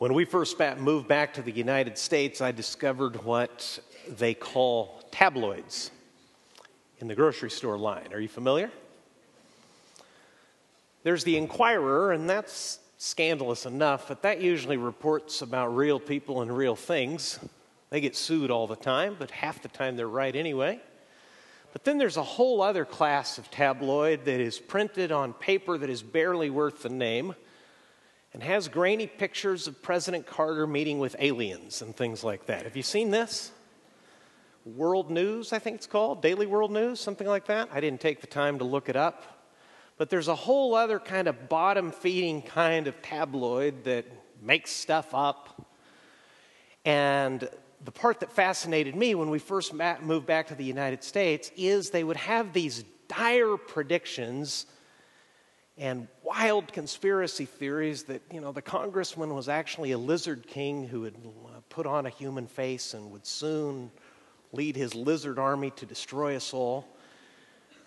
When we first moved back to the United States, I discovered what they call tabloids in the grocery store line. Are you familiar? There's the Enquirer, and that's scandalous enough, but that usually reports about real people and real things. They get sued all the time, but half the time they're right anyway. But then there's a whole other class of tabloid that is printed on paper that is barely worth the name and has grainy pictures of President Carter meeting with aliens and things like that. Have you seen this? World News, I think it's called, Daily World News, something like that. I didn't take the time to look it up. But there's a whole other kind of bottom feeding kind of tabloid that makes stuff up. And the part that fascinated me when we first moved back to the United States is they would have these dire predictions and wild conspiracy theories that, you know, the congressman was actually a lizard king who had uh, put on a human face and would soon lead his lizard army to destroy us all.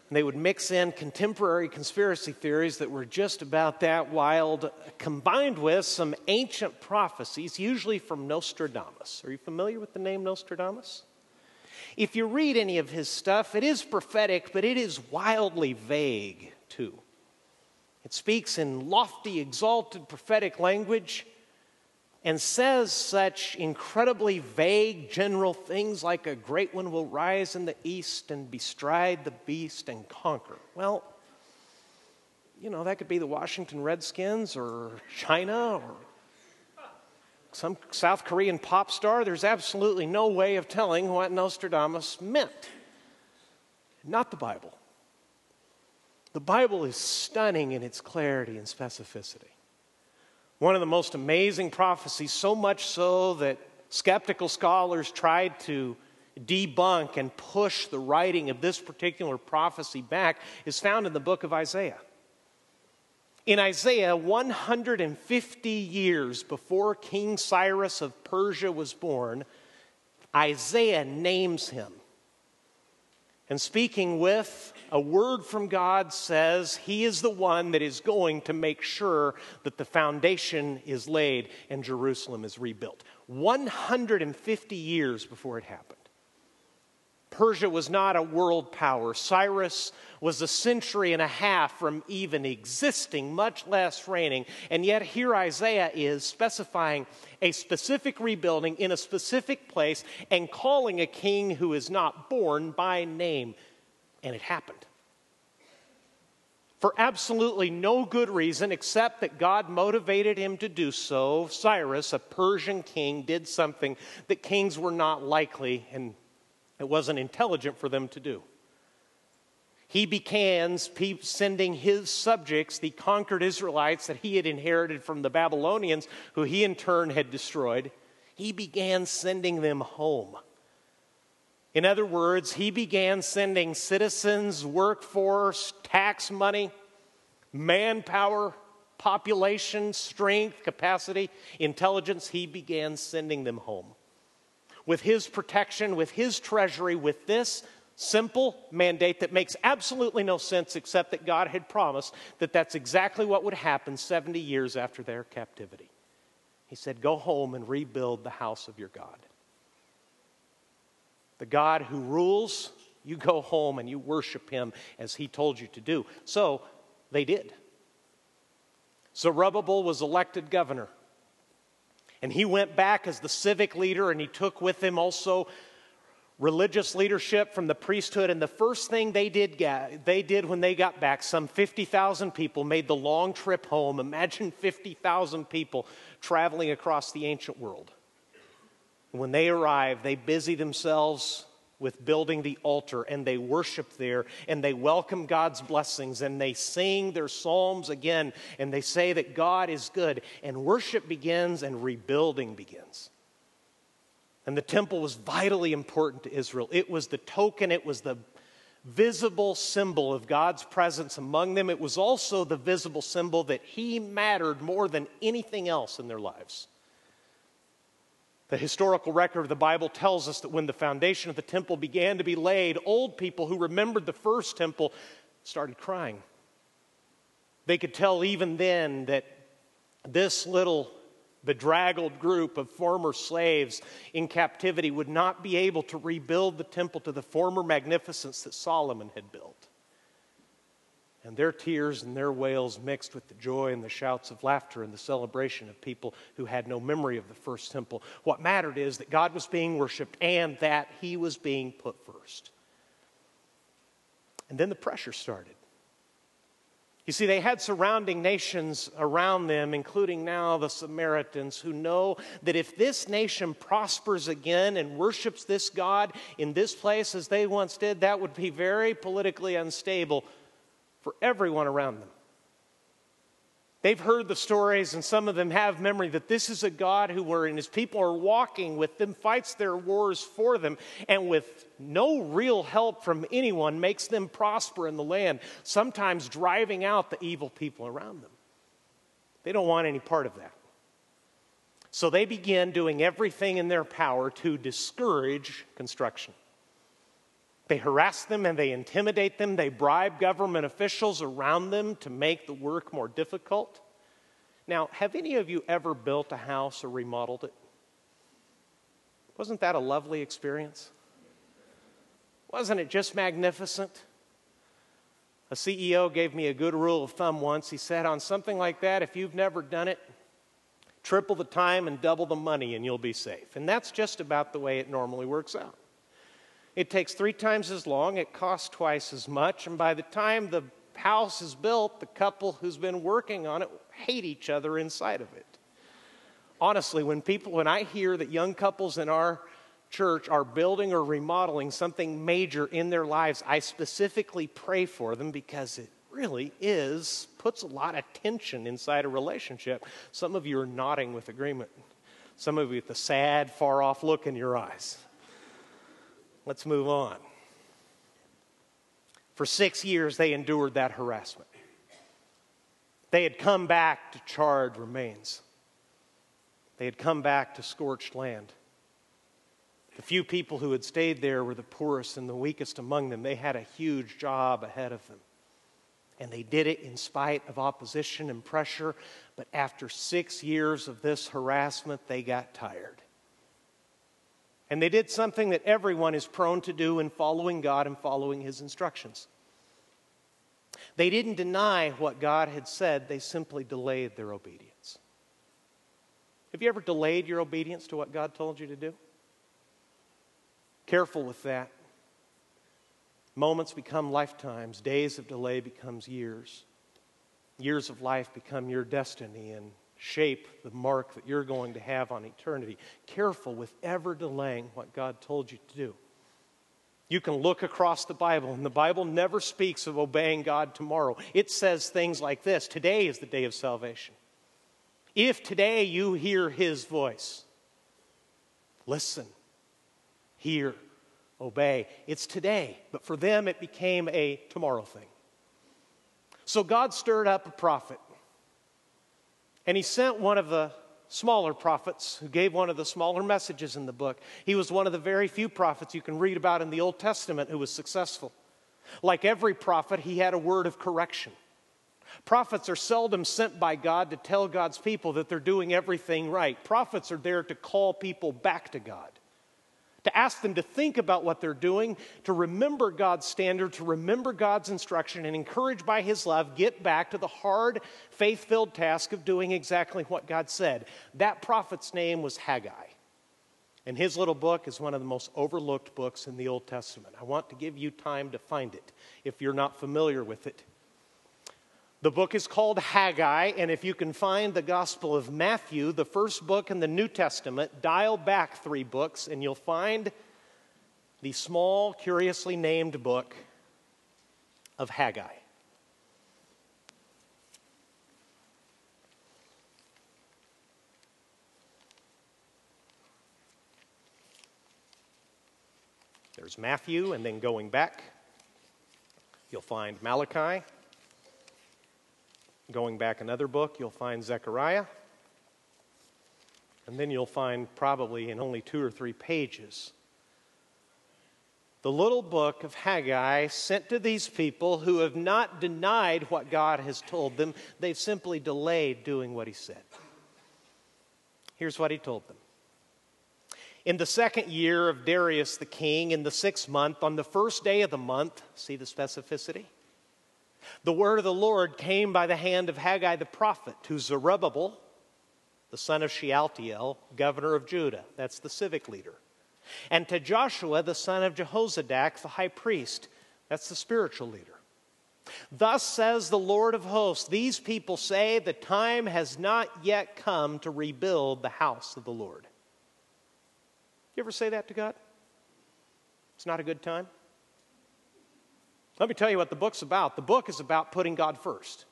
And they would mix in contemporary conspiracy theories that were just about that wild, combined with some ancient prophecies, usually from Nostradamus. Are you familiar with the name Nostradamus? If you read any of his stuff, it is prophetic, but it is wildly vague, too. It speaks in lofty, exalted prophetic language and says such incredibly vague general things like a great one will rise in the east and bestride the beast and conquer. Well, you know, that could be the Washington Redskins or China or some South Korean pop star. There's absolutely no way of telling what Nostradamus meant. Not the Bible. The Bible is stunning in its clarity and specificity. One of the most amazing prophecies, so much so that skeptical scholars tried to debunk and push the writing of this particular prophecy back, is found in the book of Isaiah. In Isaiah, 150 years before King Cyrus of Persia was born, Isaiah names him. And speaking with a word from God says he is the one that is going to make sure that the foundation is laid and Jerusalem is rebuilt. 150 years before it happened. Persia was not a world power. Cyrus was a century and a half from even existing, much less reigning. And yet, here Isaiah is specifying a specific rebuilding in a specific place and calling a king who is not born by name and it happened. For absolutely no good reason except that God motivated him to do so, Cyrus, a Persian king, did something that kings were not likely and it wasn't intelligent for them to do. He began sending his subjects, the conquered Israelites that he had inherited from the Babylonians, who he in turn had destroyed, he began sending them home. In other words, he began sending citizens, workforce, tax money, manpower, population, strength, capacity, intelligence. He began sending them home. With his protection, with his treasury, with this simple mandate that makes absolutely no sense except that God had promised that that's exactly what would happen 70 years after their captivity. He said, Go home and rebuild the house of your God. The God who rules, you go home and you worship him as he told you to do. So they did. Zerubbabel was elected governor. And he went back as the civic leader and he took with him also religious leadership from the priesthood. And the first thing they did, they did when they got back, some 50,000 people made the long trip home. Imagine 50,000 people traveling across the ancient world. When they arrived, they busied themselves with building the altar and they worship there and they welcome God's blessings and they sing their psalms again and they say that God is good and worship begins and rebuilding begins. And the temple was vitally important to Israel. It was the token, it was the visible symbol of God's presence among them. It was also the visible symbol that He mattered more than anything else in their lives. The historical record of the Bible tells us that when the foundation of the temple began to be laid, old people who remembered the first temple started crying. They could tell even then that this little bedraggled group of former slaves in captivity would not be able to rebuild the temple to the former magnificence that Solomon had built. And their tears and their wails mixed with the joy and the shouts of laughter and the celebration of people who had no memory of the first temple. What mattered is that God was being worshiped and that he was being put first. And then the pressure started. You see, they had surrounding nations around them, including now the Samaritans, who know that if this nation prospers again and worships this God in this place as they once did, that would be very politically unstable for everyone around them. They've heard the stories, and some of them have memory that this is a God who, were, and his people are walking with them, fights their wars for them, and with no real help from anyone, makes them prosper in the land, sometimes driving out the evil people around them. They don't want any part of that. So they begin doing everything in their power to discourage construction. They harass them and they intimidate them. They bribe government officials around them to make the work more difficult. Now, have any of you ever built a house or remodeled it? Wasn't that a lovely experience? Wasn't it just magnificent? A CEO gave me a good rule of thumb once. He said, on something like that, if you've never done it, triple the time and double the money and you'll be safe. And that's just about the way it normally works out. It takes three times as long, it costs twice as much, and by the time the house is built, the couple who's been working on it hate each other inside of it. Honestly, when people, when I hear that young couples in our church are building or remodeling something major in their lives, I specifically pray for them because it really is, puts a lot of tension inside a relationship. Some of you are nodding with agreement, some of you with a sad, far off look in your eyes. Let's move on. For six years, they endured that harassment. They had come back to charred remains. They had come back to scorched land. The few people who had stayed there were the poorest and the weakest among them. They had a huge job ahead of them. And they did it in spite of opposition and pressure. But after six years of this harassment, they got tired. And they did something that everyone is prone to do in following God and following His instructions. They didn't deny what God had said, they simply delayed their obedience. Have you ever delayed your obedience to what God told you to do? Careful with that. Moments become lifetimes, days of delay becomes years. Years of life become your destiny, and shape the mark that you're going to have on eternity. Careful with ever delaying what God told you to do. You can look across the Bible, and the Bible never speaks of obeying God tomorrow. It says things like this Today is the day of salvation. If today you hear His voice, listen, hear, obey. It's today, but for them it became a tomorrow thing. So God stirred up a prophet and he sent one of the smaller prophets who gave one of the smaller messages in the book. He was one of the very few prophets you can read about in the Old Testament who was successful. Like every prophet, he had a word of correction. Prophets are seldom sent by God to tell God's people that they're doing everything right. Prophets are there to call people back to God to ask them to think about what they're doing, to remember God's standard, to remember God's instruction, and encouraged by His love, get back to the hard, faith filled task of doing exactly what God said. That prophet's name was Haggai. And his little book is one of the most overlooked books in the Old Testament. I want to give you time to find it if you're not familiar with it. The book is called Haggai, and if you can find the Gospel of Matthew, the first book in the New Testament, dial back three books, and you'll find the small, curiously named book of Haggai. There's Matthew, and then going back, you'll find Malachi. Going back another book, you'll find Zechariah. And then you'll find, probably in only two or three pages, the little book of Haggai sent to these people who have not denied what God has told them, they've simply delayed doing what He said. Here's what he told them. In the second year of Darius the king, in the sixth month, on the first day of the month, see the specificity? The word of the Lord came by the hand of Haggai the prophet to Zerubbabel, the son of Shealtiel, governor of Judah. That's the civic leader. And to Joshua, the son of Jehozadak, the high priest. That's the spiritual leader. Thus says the Lord of hosts These people say the time has not yet come to rebuild the house of the Lord. You ever say that to God? It's not a good time? Let me tell you what the book's about. The book is about putting God first.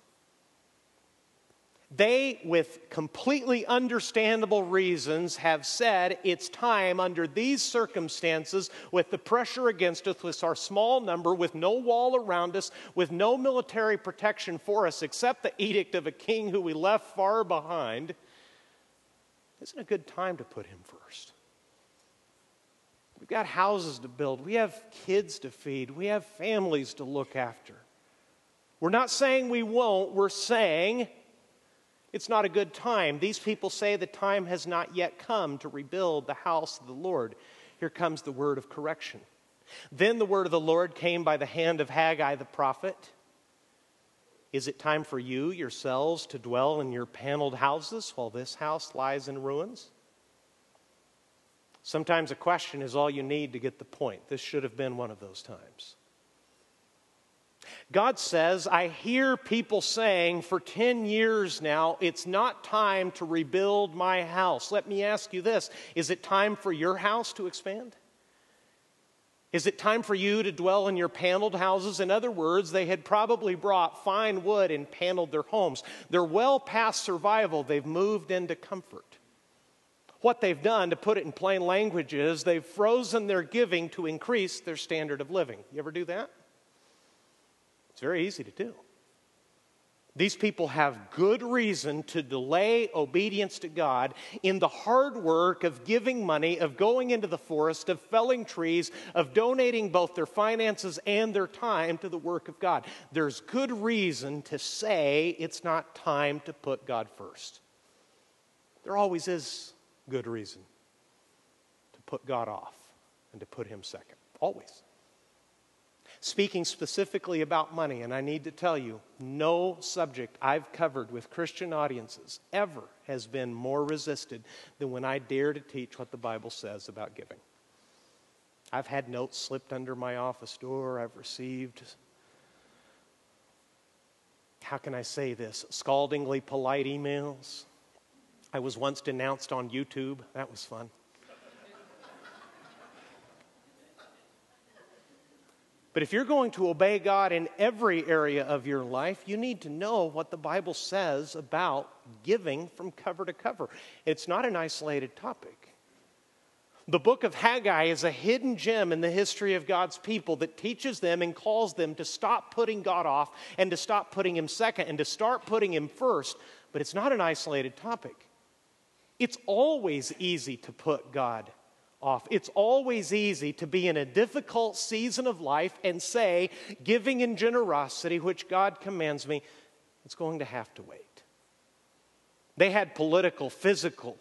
They, with completely understandable reasons, have said it's time under these circumstances, with the pressure against us, with our small number, with no wall around us, with no military protection for us except the edict of a king who we left far behind. Isn't a good time to put him first? Got houses to build. We have kids to feed. We have families to look after. We're not saying we won't, we're saying it's not a good time. These people say the time has not yet come to rebuild the house of the Lord. Here comes the word of correction. Then the word of the Lord came by the hand of Haggai the prophet. Is it time for you yourselves to dwell in your paneled houses while this house lies in ruins? Sometimes a question is all you need to get the point. This should have been one of those times. God says, I hear people saying for 10 years now, it's not time to rebuild my house. Let me ask you this Is it time for your house to expand? Is it time for you to dwell in your paneled houses? In other words, they had probably brought fine wood and paneled their homes. They're well past survival, they've moved into comfort. What they've done, to put it in plain language, is they've frozen their giving to increase their standard of living. You ever do that? It's very easy to do. These people have good reason to delay obedience to God in the hard work of giving money, of going into the forest, of felling trees, of donating both their finances and their time to the work of God. There's good reason to say it's not time to put God first. There always is good reason to put God off and to put Him second. Always. Speaking specifically about money, and I need to tell you, no subject I've covered with Christian audiences ever has been more resisted than when I dare to teach what the Bible says about giving. I've had notes slipped under my office door, I've received how can I say this? Scaldingly polite emails. I was once denounced on YouTube. That was fun. But if you're going to obey God in every area of your life, you need to know what the Bible says about giving from cover to cover. It's not an isolated topic. The book of Haggai is a hidden gem in the history of God's people that teaches them and calls them to stop putting God off and to stop putting Him second and to start putting Him first. But it's not an isolated topic. It's always easy to put God off. It's always easy to be in a difficult season of life and say, giving in generosity, which God commands me, it's going to have to wait. They had political, physical,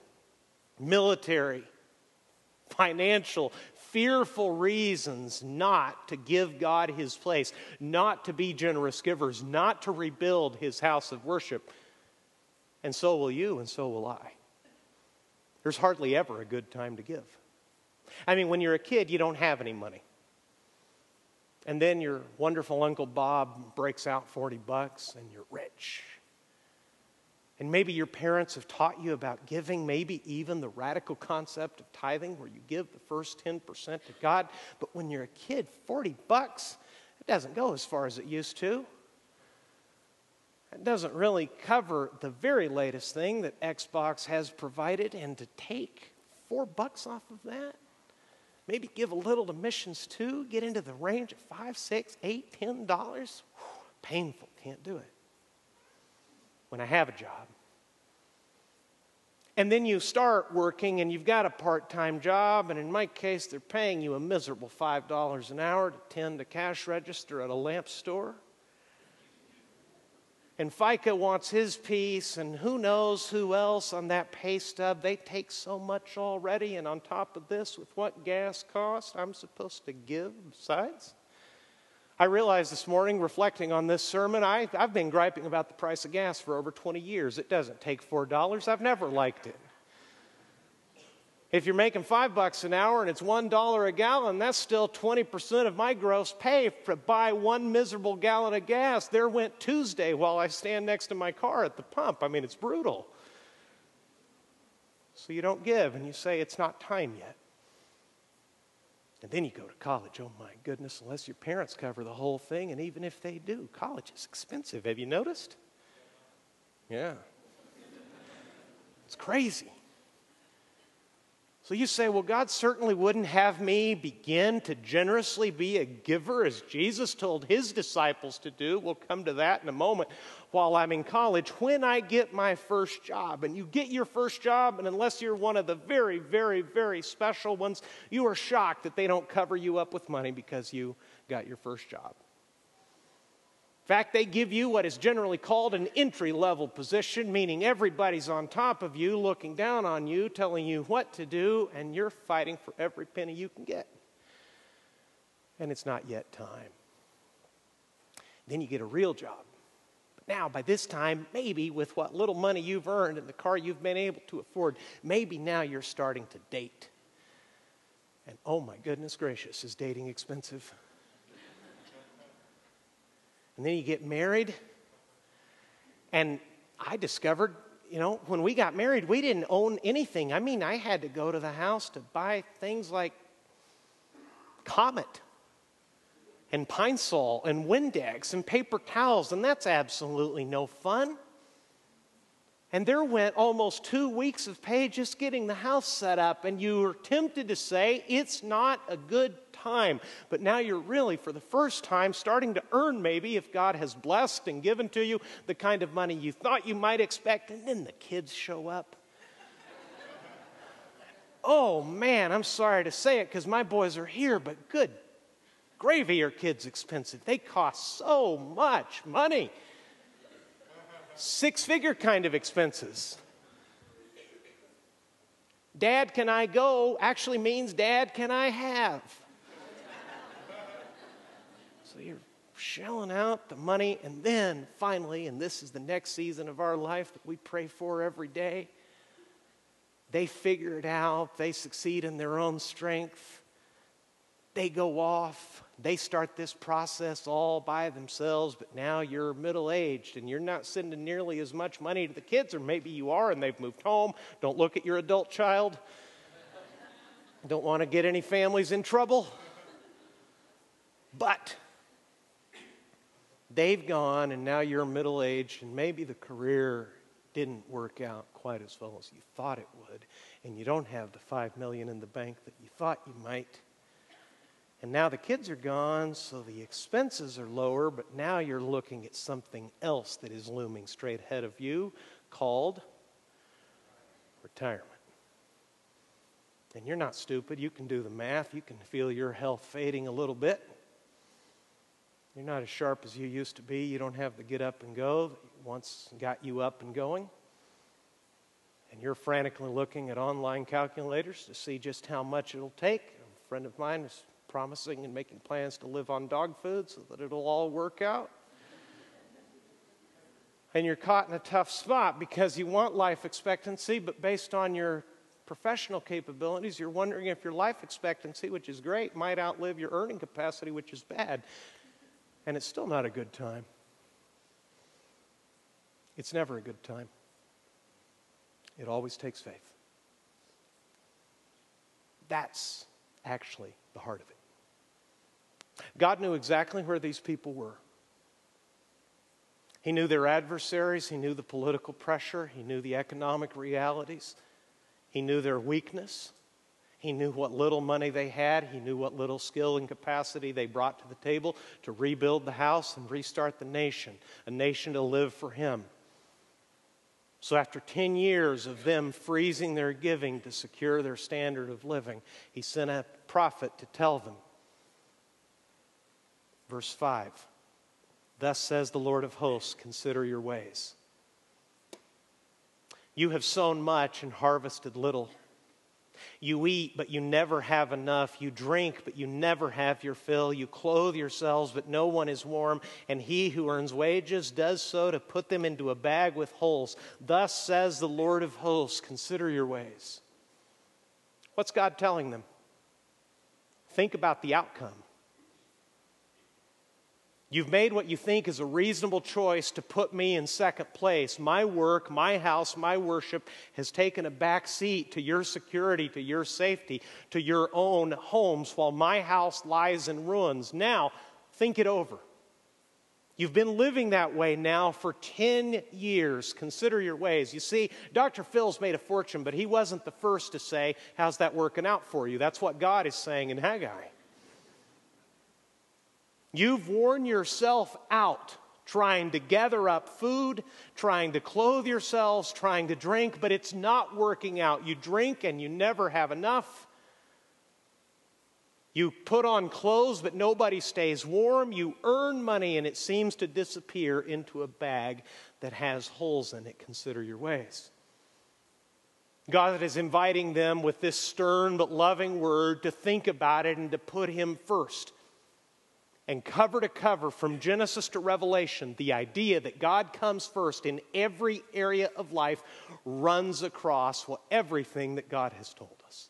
military, financial, fearful reasons not to give God his place, not to be generous givers, not to rebuild his house of worship. And so will you, and so will I. There's hardly ever a good time to give. I mean, when you're a kid, you don't have any money. And then your wonderful Uncle Bob breaks out 40 bucks and you're rich. And maybe your parents have taught you about giving, maybe even the radical concept of tithing, where you give the first 10% to God. But when you're a kid, 40 bucks, it doesn't go as far as it used to. It doesn't really cover the very latest thing that Xbox has provided, and to take four bucks off of that, maybe give a little to missions too, get into the range of five, six, eight, ten dollars. Painful, can't do it. When I have a job. And then you start working and you've got a part time job, and in my case, they're paying you a miserable $5 an hour to tend a cash register at a lamp store. And FICA wants his piece, and who knows who else on that pay stub. They take so much already, and on top of this, with what gas costs, I'm supposed to give besides. I realized this morning, reflecting on this sermon, I, have been griping about the price of gas for over 20 years. It doesn't take $4. I've never liked it. If you're making five bucks an hour and it's one dollar a gallon, that's still 20% of my gross pay to buy one miserable gallon of gas. There went Tuesday while I stand next to my car at the pump. I mean, it's brutal. So you don't give and you say, it's not time yet. And then you go to college. Oh my goodness, unless your parents cover the whole thing, and even if they do, college is expensive. Have you noticed? Yeah. It's crazy. So you say, well, God certainly wouldn't have me begin to generously be a giver as Jesus told his disciples to do. We'll come to that in a moment while I'm in college when I get my first job. And you get your first job, and unless you're one of the very, very, very special ones, you are shocked that they don't cover you up with money because you got your first job fact, they give you what is generally called an entry level position, meaning everybody's on top of you, looking down on you, telling you what to do, and you're fighting for every penny you can get. And it's not yet time. Then you get a real job. But now, by this time, maybe with what little money you've earned and the car you've been able to afford, maybe now you're starting to date. And oh my goodness gracious, is dating expensive? And then you get married. And I discovered, you know, when we got married, we didn't own anything. I mean, I had to go to the house to buy things like Comet and Pine Sol and Windex and paper towels, and that's absolutely no fun. And there went almost two weeks of pay just getting the house set up, and you were tempted to say, it's not a good time. But now you're really, for the first time, starting to earn maybe, if God has blessed and given to you, the kind of money you thought you might expect, and then the kids show up. oh man, I'm sorry to say it because my boys are here, but good gravy are kids expensive. They cost so much money six figure kind of expenses. Dad, can I go actually means, Dad, can I have? So you're shelling out the money, and then finally, and this is the next season of our life that we pray for every day, they figure it out, they succeed in their own strength, they go off, they start this process all by themselves, but now you're middle aged and you're not sending nearly as much money to the kids, or maybe you are and they've moved home. Don't look at your adult child. Don't want to get any families in trouble. But they've gone and now you're middle aged and maybe the career didn't work out quite as well as you thought it would and you don't have the 5 million in the bank that you thought you might and now the kids are gone, so the expenses are lower, but now you're looking at something else that is looming straight ahead of you called retirement. And you're not stupid. You can do the math. You can feel your health fading a little bit. You're not as sharp as you used to be. You don't have the get up and go that once got you up and going. And you're frantically looking at online calculators to see just how much it'll take. A friend of mine is promising and making plans to live on dog food so that it'll all work out. And you're caught in a tough spot because you want life expectancy, but based on your professional capabilities, you're wondering if your life expectancy, which is great, might outlive your earning capacity, which is bad. And it's still not a good time. It's never a good time. It always takes faith. That's actually the heart of it. God knew exactly where these people were. He knew their adversaries, he knew the political pressure, he knew the economic realities, he knew their weakness. He knew what little money they had. He knew what little skill and capacity they brought to the table to rebuild the house and restart the nation, a nation to live for Him. So, after 10 years of them freezing their giving to secure their standard of living, He sent a prophet to tell them Verse 5 Thus says the Lord of hosts consider your ways. You have sown much and harvested little. You eat, but you never have enough. You drink, but you never have your fill. You clothe yourselves, but no one is warm. And he who earns wages does so to put them into a bag with holes. Thus says the Lord of hosts Consider your ways. What's God telling them? Think about the outcome. You've made what you think is a reasonable choice to put me in second place. My work, my house, my worship has taken a back seat to your security, to your safety, to your own homes, while my house lies in ruins. Now, think it over. You've been living that way now for 10 years. Consider your ways. You see, Dr. Phil's made a fortune, but he wasn't the first to say, How's that working out for you? That's what God is saying in Haggai. You've worn yourself out trying to gather up food, trying to clothe yourselves, trying to drink, but it's not working out. You drink and you never have enough. You put on clothes, but nobody stays warm. You earn money, and it seems to disappear into a bag that has holes in it. Consider your ways. God is inviting them with this stern but loving word to think about it and to put Him first and cover to cover from Genesis to Revelation, the idea that God comes first in every area of life runs across well, everything that God has told us.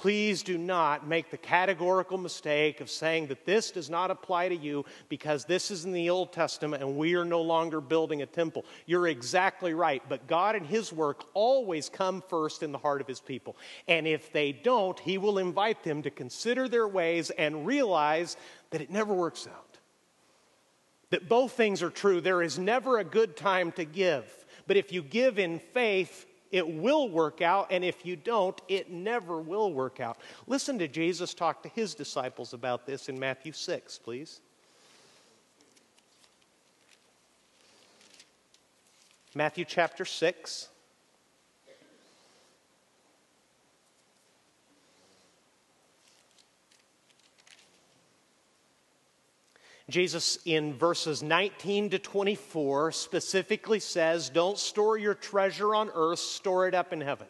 Please do not make the categorical mistake of saying that this does not apply to you because this is in the Old Testament and we are no longer building a temple. You're exactly right, but God and His work always come first in the heart of His people. And if they don't, He will invite them to consider their ways and realize that it never works out. That both things are true. There is never a good time to give. But if you give in faith, it will work out, and if you don't, it never will work out. Listen to Jesus talk to his disciples about this in Matthew 6, please. Matthew chapter 6. Jesus, in verses 19 to 24, specifically says, Don't store your treasure on earth, store it up in heaven.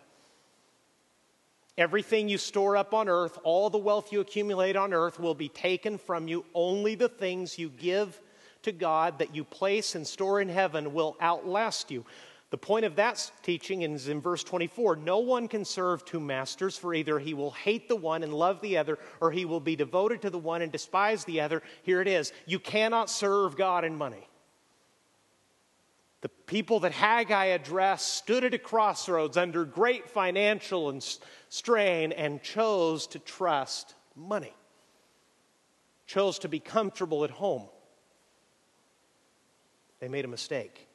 Everything you store up on earth, all the wealth you accumulate on earth, will be taken from you. Only the things you give to God that you place and store in heaven will outlast you. The point of that teaching is in verse 24 no one can serve two masters, for either he will hate the one and love the other, or he will be devoted to the one and despise the other. Here it is you cannot serve God and money. The people that Haggai addressed stood at a crossroads under great financial strain and chose to trust money, chose to be comfortable at home. They made a mistake.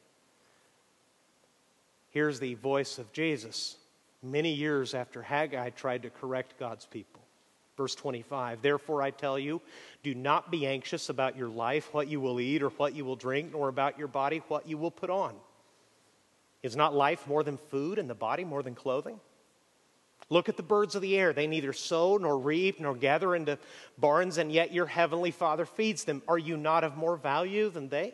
Here's the voice of Jesus many years after Haggai tried to correct God's people. Verse 25, therefore I tell you, do not be anxious about your life, what you will eat or what you will drink, nor about your body, what you will put on. Is not life more than food and the body more than clothing? Look at the birds of the air. They neither sow nor reap nor gather into barns, and yet your heavenly Father feeds them. Are you not of more value than they?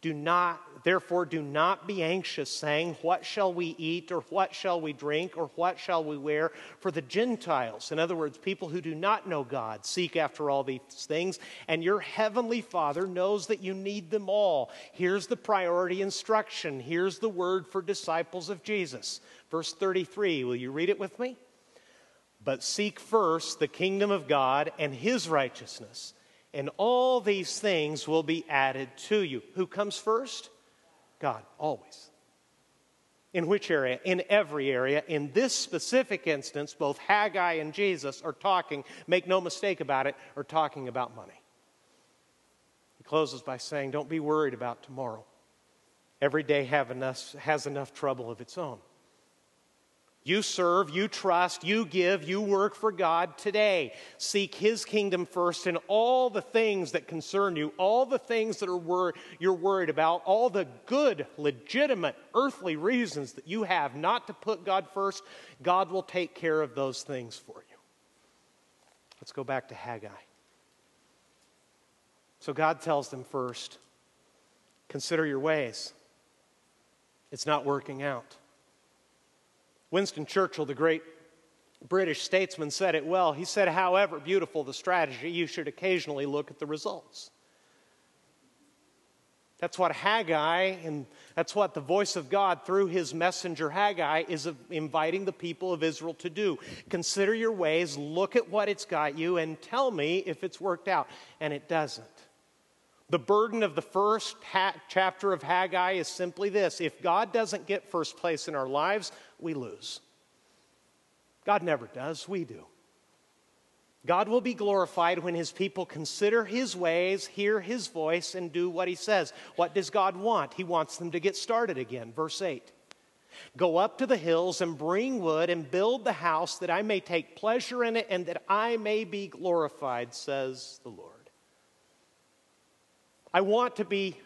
Do not, therefore, do not be anxious, saying, What shall we eat, or what shall we drink, or what shall we wear? For the Gentiles, in other words, people who do not know God, seek after all these things, and your heavenly Father knows that you need them all. Here's the priority instruction. Here's the word for disciples of Jesus. Verse 33, will you read it with me? But seek first the kingdom of God and his righteousness and all these things will be added to you. Who comes first? God, always. In which area? In every area. In this specific instance, both Haggai and Jesus are talking, make no mistake about it, are talking about money. He closes by saying, Don't be worried about tomorrow. every day enough, has enough trouble of its own. You serve, you trust, you give, you work for God today. Seek His kingdom first and all the things that concern you, all the things that are wor- you're worried about, all the good, legitimate, earthly reasons that you have not to put God first, God will take care of those things for you. Let's go back to Haggai. So God tells them first consider your ways. It's not working out. Winston Churchill, the great British statesman, said it well. He said, however beautiful the strategy, you should occasionally look at the results. That's what Haggai, and that's what the voice of God through his messenger Haggai is inviting the people of Israel to do. Consider your ways, look at what it's got you, and tell me if it's worked out. And it doesn't. The burden of the first ha- chapter of Haggai is simply this if God doesn't get first place in our lives, we lose. God never does, we do. God will be glorified when his people consider his ways, hear his voice, and do what he says. What does God want? He wants them to get started again. Verse 8 Go up to the hills and bring wood and build the house that I may take pleasure in it and that I may be glorified, says the Lord. I want to be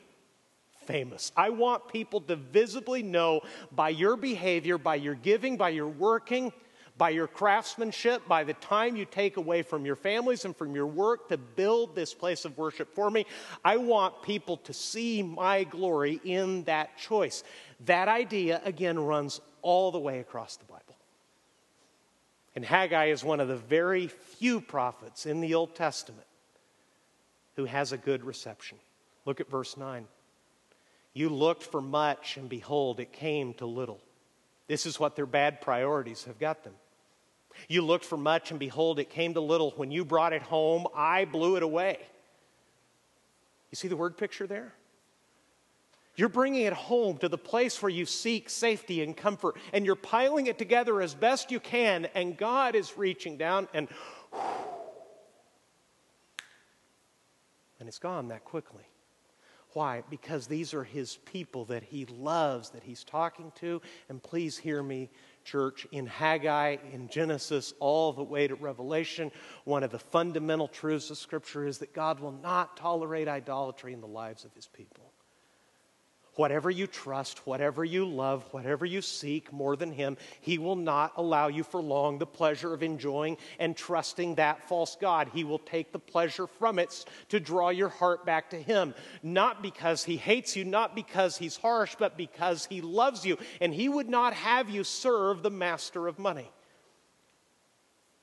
famous. I want people to visibly know by your behavior, by your giving, by your working, by your craftsmanship, by the time you take away from your families and from your work to build this place of worship for me. I want people to see my glory in that choice. That idea, again, runs all the way across the Bible. And Haggai is one of the very few prophets in the Old Testament who has a good reception. Look at verse 9. You looked for much, and behold, it came to little. This is what their bad priorities have got them. You looked for much, and behold, it came to little. When you brought it home, I blew it away. You see the word picture there? You're bringing it home to the place where you seek safety and comfort, and you're piling it together as best you can, and God is reaching down and and it's gone that quickly. Why? Because these are his people that he loves, that he's talking to. And please hear me, church, in Haggai, in Genesis, all the way to Revelation, one of the fundamental truths of Scripture is that God will not tolerate idolatry in the lives of his people. Whatever you trust, whatever you love, whatever you seek more than Him, He will not allow you for long the pleasure of enjoying and trusting that false God. He will take the pleasure from it to draw your heart back to Him. Not because He hates you, not because He's harsh, but because He loves you. And He would not have you serve the master of money.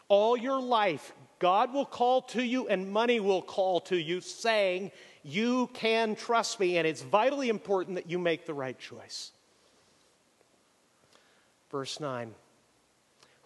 All your life, God will call to you and money will call to you, saying, you can trust me, and it's vitally important that you make the right choice. Verse 9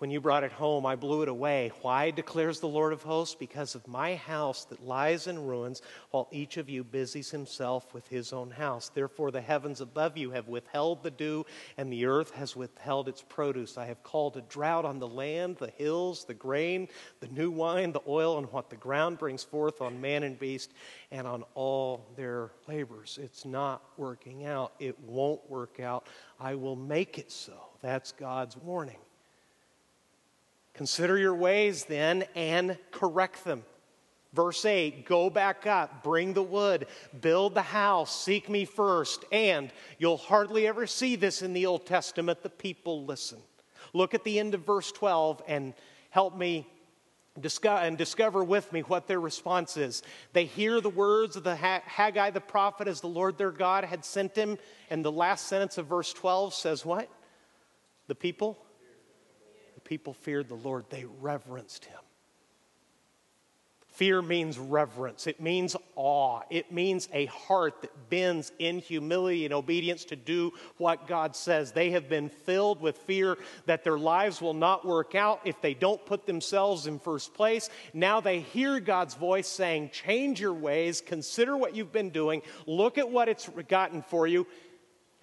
when you brought it home, I blew it away. Why, declares the Lord of hosts? Because of my house that lies in ruins, while each of you busies himself with his own house. Therefore, the heavens above you have withheld the dew, and the earth has withheld its produce. I have called a drought on the land, the hills, the grain, the new wine, the oil, and what the ground brings forth on man and beast, and on all their labors. It's not working out. It won't work out. I will make it so. That's God's warning. Consider your ways then and correct them. Verse 8 Go back up, bring the wood, build the house, seek me first. And you'll hardly ever see this in the Old Testament. The people listen. Look at the end of verse 12 and help me discover, and discover with me what their response is. They hear the words of the Haggai the prophet as the Lord their God had sent him. And the last sentence of verse 12 says what? The people people feared the Lord, they reverenced him. Fear means reverence. It means awe. It means a heart that bends in humility and obedience to do what God says. They have been filled with fear that their lives will not work out if they don't put themselves in first place. Now they hear God's voice saying, Change your ways, consider what you've been doing, look at what it's gotten for you,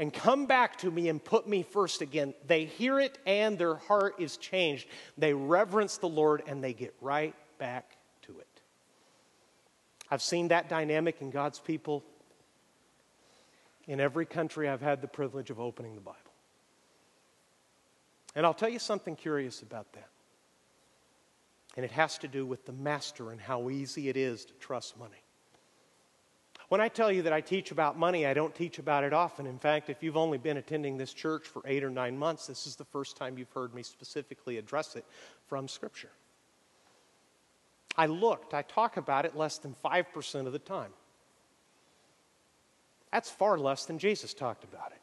and come back to me and put me first again. They hear it and their heart is changed. They reverence the Lord and they get right back to it. I've seen that dynamic in God's people in every country I've had the privilege of opening the Bible. And I'll tell you something curious about that. And it has to do with the master and how easy it is to trust money. When I tell you that I teach about money, I don't teach about it often. In fact, if you've only been attending this church for eight or nine months, this is the first time you've heard me specifically address it from Scripture. I looked, I talk about it less than 5% of the time. That's far less than Jesus talked about it.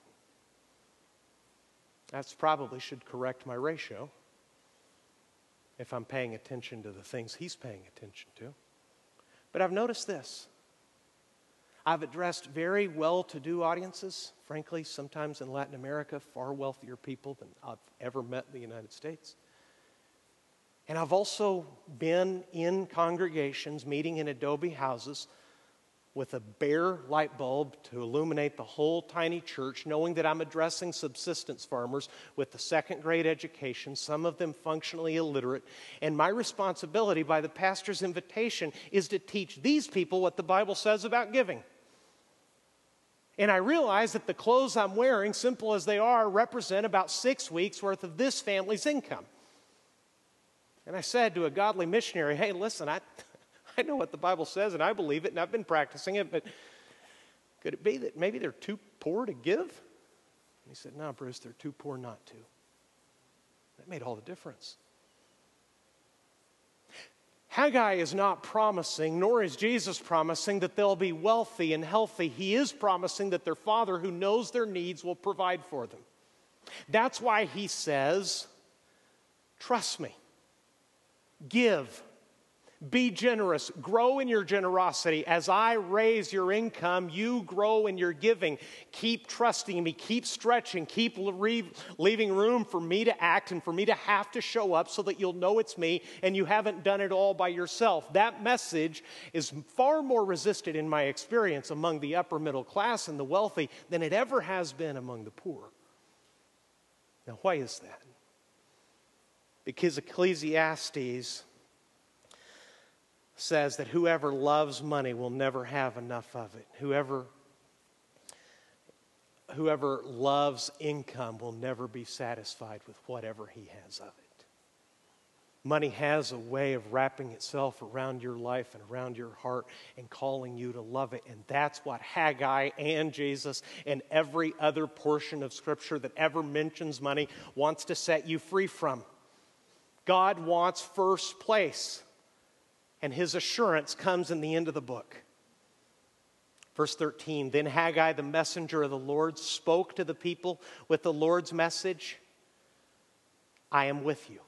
That's probably should correct my ratio if I'm paying attention to the things he's paying attention to. But I've noticed this I've addressed very well to do audiences, frankly, sometimes in Latin America, far wealthier people than I've ever met in the United States. And I've also been in congregations meeting in adobe houses with a bare light bulb to illuminate the whole tiny church, knowing that I'm addressing subsistence farmers with a second grade education, some of them functionally illiterate. And my responsibility by the pastor's invitation is to teach these people what the Bible says about giving. And I realize that the clothes I'm wearing, simple as they are, represent about six weeks worth of this family's income. And I said to a godly missionary, hey, listen, I, I know what the Bible says and I believe it and I've been practicing it, but could it be that maybe they're too poor to give? And he said, no, Bruce, they're too poor not to. That made all the difference. Haggai is not promising, nor is Jesus promising that they'll be wealthy and healthy. He is promising that their Father, who knows their needs, will provide for them. That's why he says, Trust me, give, be generous. Grow in your generosity. As I raise your income, you grow in your giving. Keep trusting me. Keep stretching. Keep leaving room for me to act and for me to have to show up so that you'll know it's me and you haven't done it all by yourself. That message is far more resisted in my experience among the upper middle class and the wealthy than it ever has been among the poor. Now, why is that? Because Ecclesiastes says that whoever loves money will never have enough of it. Whoever whoever loves income will never be satisfied with whatever he has of it. Money has a way of wrapping itself around your life and around your heart and calling you to love it. And that's what Haggai and Jesus and every other portion of Scripture that ever mentions money wants to set you free from. God wants first place and his assurance comes in the end of the book. Verse 13 Then Haggai, the messenger of the Lord, spoke to the people with the Lord's message I am with you,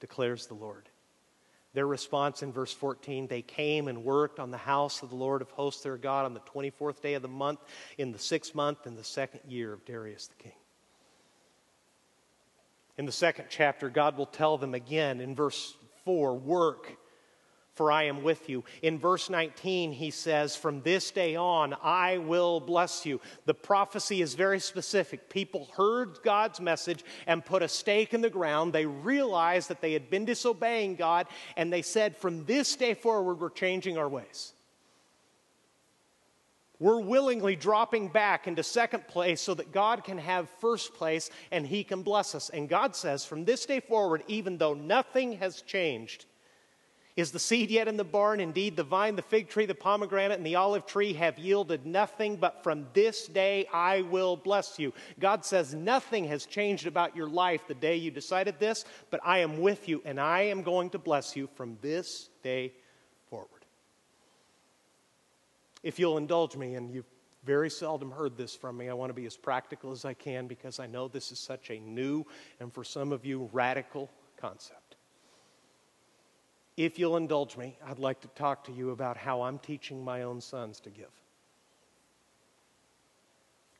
declares the Lord. Their response in verse 14 they came and worked on the house of the Lord of hosts their God on the 24th day of the month, in the sixth month, in the second year of Darius the king. In the second chapter, God will tell them again in verse 4 work for I am with you. In verse 19, he says, From this day on, I will bless you. The prophecy is very specific. People heard God's message and put a stake in the ground. They realized that they had been disobeying God, and they said, From this day forward, we're changing our ways. We're willingly dropping back into second place so that God can have first place and He can bless us. And God says, from this day forward, even though nothing has changed, is the seed yet in the barn? Indeed, the vine, the fig tree, the pomegranate, and the olive tree have yielded nothing, but from this day I will bless you. God says nothing has changed about your life the day you decided this, but I am with you and I am going to bless you from this day forward. If you'll indulge me, and you've very seldom heard this from me, I want to be as practical as I can because I know this is such a new and for some of you radical concept. If you'll indulge me, I'd like to talk to you about how I'm teaching my own sons to give.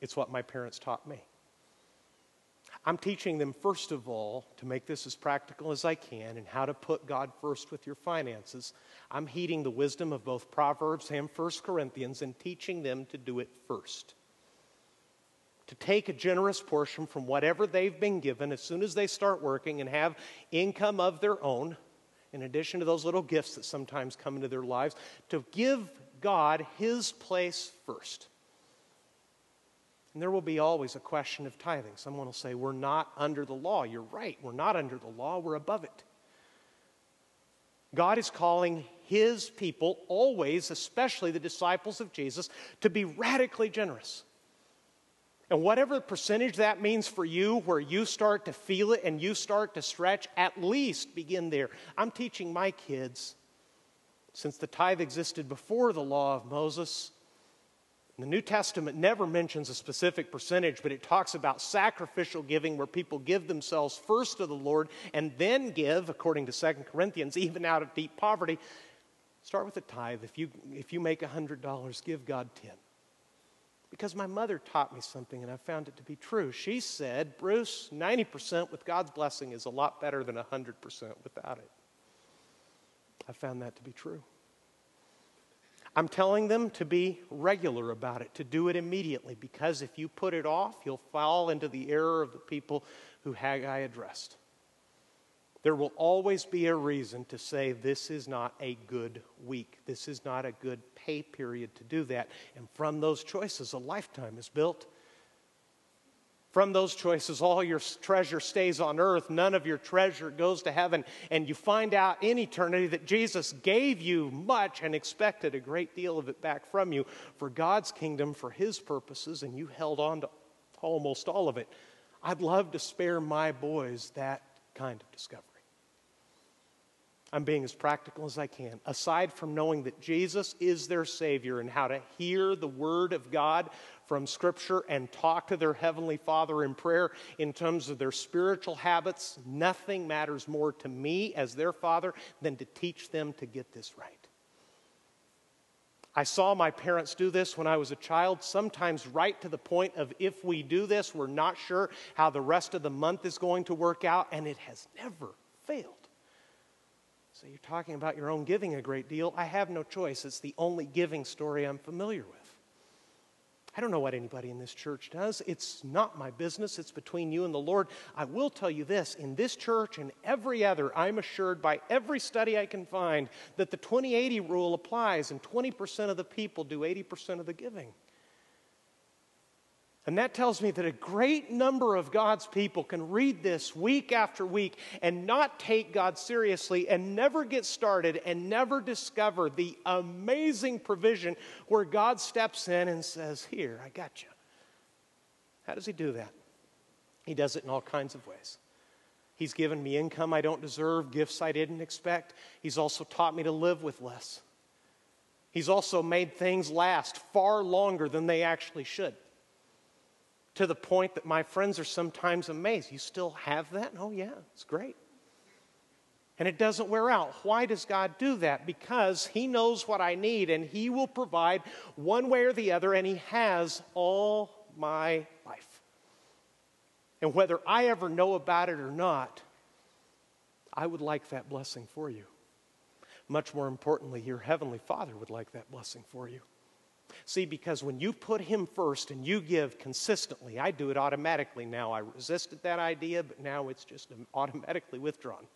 It's what my parents taught me. I'm teaching them, first of all, to make this as practical as I can and how to put God first with your finances. I'm heeding the wisdom of both Proverbs and 1 Corinthians and teaching them to do it first. To take a generous portion from whatever they've been given as soon as they start working and have income of their own in addition to those little gifts that sometimes come into their lives, to give God his place first. And there will be always a question of tithing. Someone will say, We're not under the law. You're right. We're not under the law, we're above it. God is calling his people, always, especially the disciples of Jesus, to be radically generous. And whatever percentage that means for you, where you start to feel it and you start to stretch, at least begin there. I'm teaching my kids, since the tithe existed before the law of Moses, the New Testament never mentions a specific percentage, but it talks about sacrificial giving where people give themselves first to the Lord and then give, according to 2 Corinthians, even out of deep poverty. Start with a tithe. If you, if you make $100, give God 10. Because my mother taught me something and I found it to be true. She said, Bruce, 90% with God's blessing is a lot better than 100% without it. I found that to be true. I'm telling them to be regular about it, to do it immediately, because if you put it off, you'll fall into the error of the people who Haggai addressed. There will always be a reason to say this is not a good week. This is not a good pay period to do that. And from those choices, a lifetime is built. From those choices, all your treasure stays on earth, none of your treasure goes to heaven. And you find out in eternity that Jesus gave you much and expected a great deal of it back from you for God's kingdom, for His purposes, and you held on to almost all of it. I'd love to spare my boys that kind of discovery. I'm being as practical as I can. Aside from knowing that Jesus is their Savior and how to hear the Word of God from Scripture and talk to their Heavenly Father in prayer in terms of their spiritual habits, nothing matters more to me as their Father than to teach them to get this right. I saw my parents do this when I was a child, sometimes right to the point of if we do this, we're not sure how the rest of the month is going to work out, and it has never failed. So you're talking about your own giving a great deal. I have no choice. It's the only giving story I'm familiar with. I don't know what anybody in this church does. It's not my business. It's between you and the Lord. I will tell you this in this church and every other, I'm assured by every study I can find that the 2080 rule applies, and 20% of the people do 80% of the giving. And that tells me that a great number of God's people can read this week after week and not take God seriously and never get started and never discover the amazing provision where God steps in and says, Here, I got you. How does He do that? He does it in all kinds of ways. He's given me income I don't deserve, gifts I didn't expect. He's also taught me to live with less. He's also made things last far longer than they actually should to the point that my friends are sometimes amazed. You still have that? Oh, yeah, it's great. And it doesn't wear out. Why does God do that? Because He knows what I need and He will provide one way or the other, and He has all my life. And whether I ever know about it or not, I would like that blessing for you. Much more importantly, your Heavenly Father would like that blessing for you. See, because when you put Him first and you give consistently, I do it automatically now. I resisted that idea, but now it's just automatically withdrawn.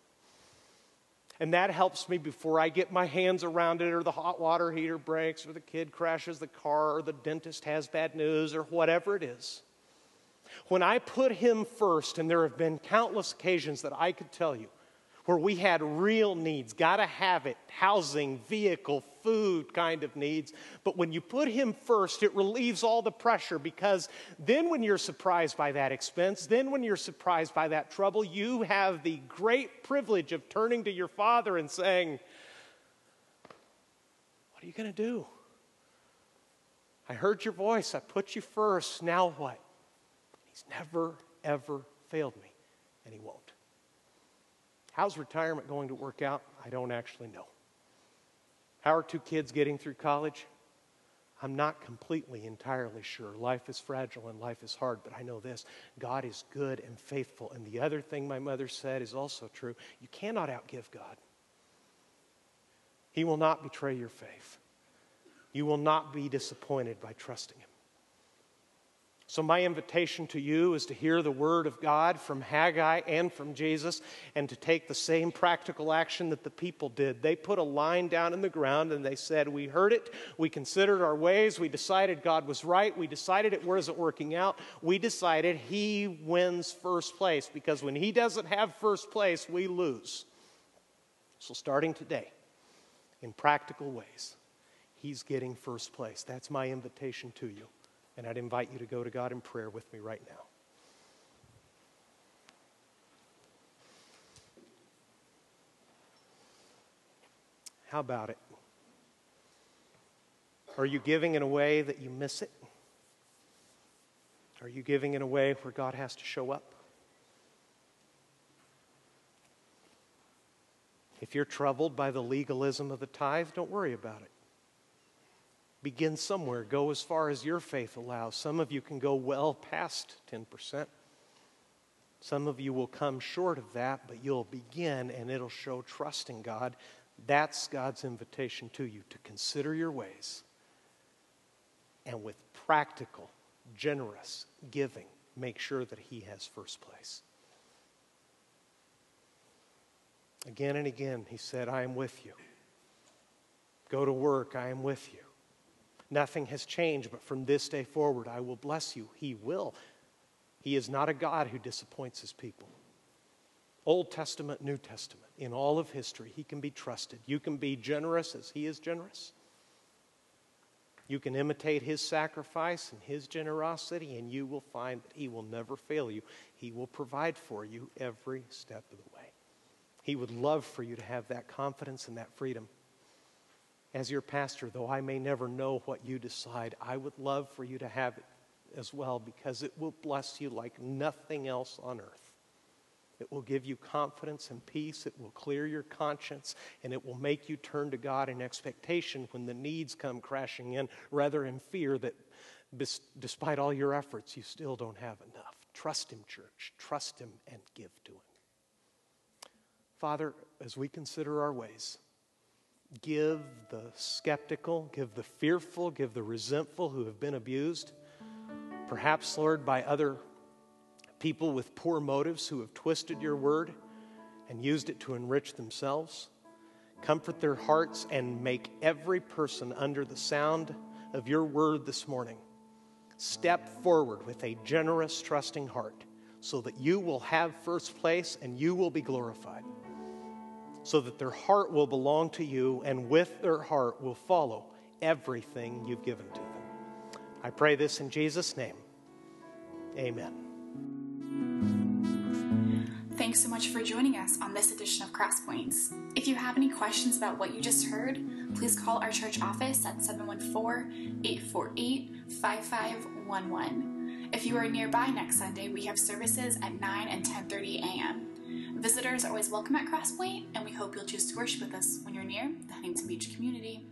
And that helps me before I get my hands around it, or the hot water heater breaks, or the kid crashes the car, or the dentist has bad news, or whatever it is. When I put Him first, and there have been countless occasions that I could tell you where we had real needs, gotta have it, housing, vehicle, food kind of needs. But when you put Him first, it relieves all the pressure because then when you're surprised by that expense, then when you're surprised by that trouble, you have the great privilege of turning to your Father and saying, What are you gonna do? I heard your voice, I put you first, now what? He's never, ever failed me, and He won't. How's retirement going to work out? I don't actually know. How are two kids getting through college? I'm not completely entirely sure. Life is fragile and life is hard, but I know this God is good and faithful. And the other thing my mother said is also true you cannot outgive God. He will not betray your faith, you will not be disappointed by trusting Him. So, my invitation to you is to hear the word of God from Haggai and from Jesus and to take the same practical action that the people did. They put a line down in the ground and they said, We heard it, we considered our ways, we decided God was right, we decided it wasn't working out, we decided He wins first place because when He doesn't have first place, we lose. So, starting today, in practical ways, He's getting first place. That's my invitation to you. And I'd invite you to go to God in prayer with me right now. How about it? Are you giving in a way that you miss it? Are you giving in a way where God has to show up? If you're troubled by the legalism of the tithe, don't worry about it. Begin somewhere. Go as far as your faith allows. Some of you can go well past 10%. Some of you will come short of that, but you'll begin and it'll show trust in God. That's God's invitation to you to consider your ways and with practical, generous giving, make sure that He has first place. Again and again, He said, I am with you. Go to work, I am with you. Nothing has changed, but from this day forward, I will bless you. He will. He is not a God who disappoints his people. Old Testament, New Testament, in all of history, he can be trusted. You can be generous as he is generous. You can imitate his sacrifice and his generosity, and you will find that he will never fail you. He will provide for you every step of the way. He would love for you to have that confidence and that freedom as your pastor, though I may never know what you decide, I would love for you to have it as well because it will bless you like nothing else on earth. It will give you confidence and peace. It will clear your conscience, and it will make you turn to God in expectation when the needs come crashing in, rather in fear that despite all your efforts, you still don't have enough. Trust Him, church. Trust Him and give to Him. Father, as we consider our ways, give the skeptical, give the fearful, give the resentful who have been abused, perhaps, Lord, by other people with poor motives who have twisted your word and used it to enrich themselves. Comfort their hearts and make every person under the sound of your word this morning step forward with a generous, trusting heart so that you will have first place and you will be glorified so that their heart will belong to you and with their heart will follow everything you've given to them. I pray this in Jesus' name. Amen. Thanks so much for joining us on this edition of Crosspoints. If you have any questions about what you just heard, please call our church office at 714 848 5511. If you are nearby next Sunday, we have services at 9 and 10:30 a.m. Visitors are always welcome at Crosspoint, and we hope you'll choose to worship with us when you're near the Huntington Beach community.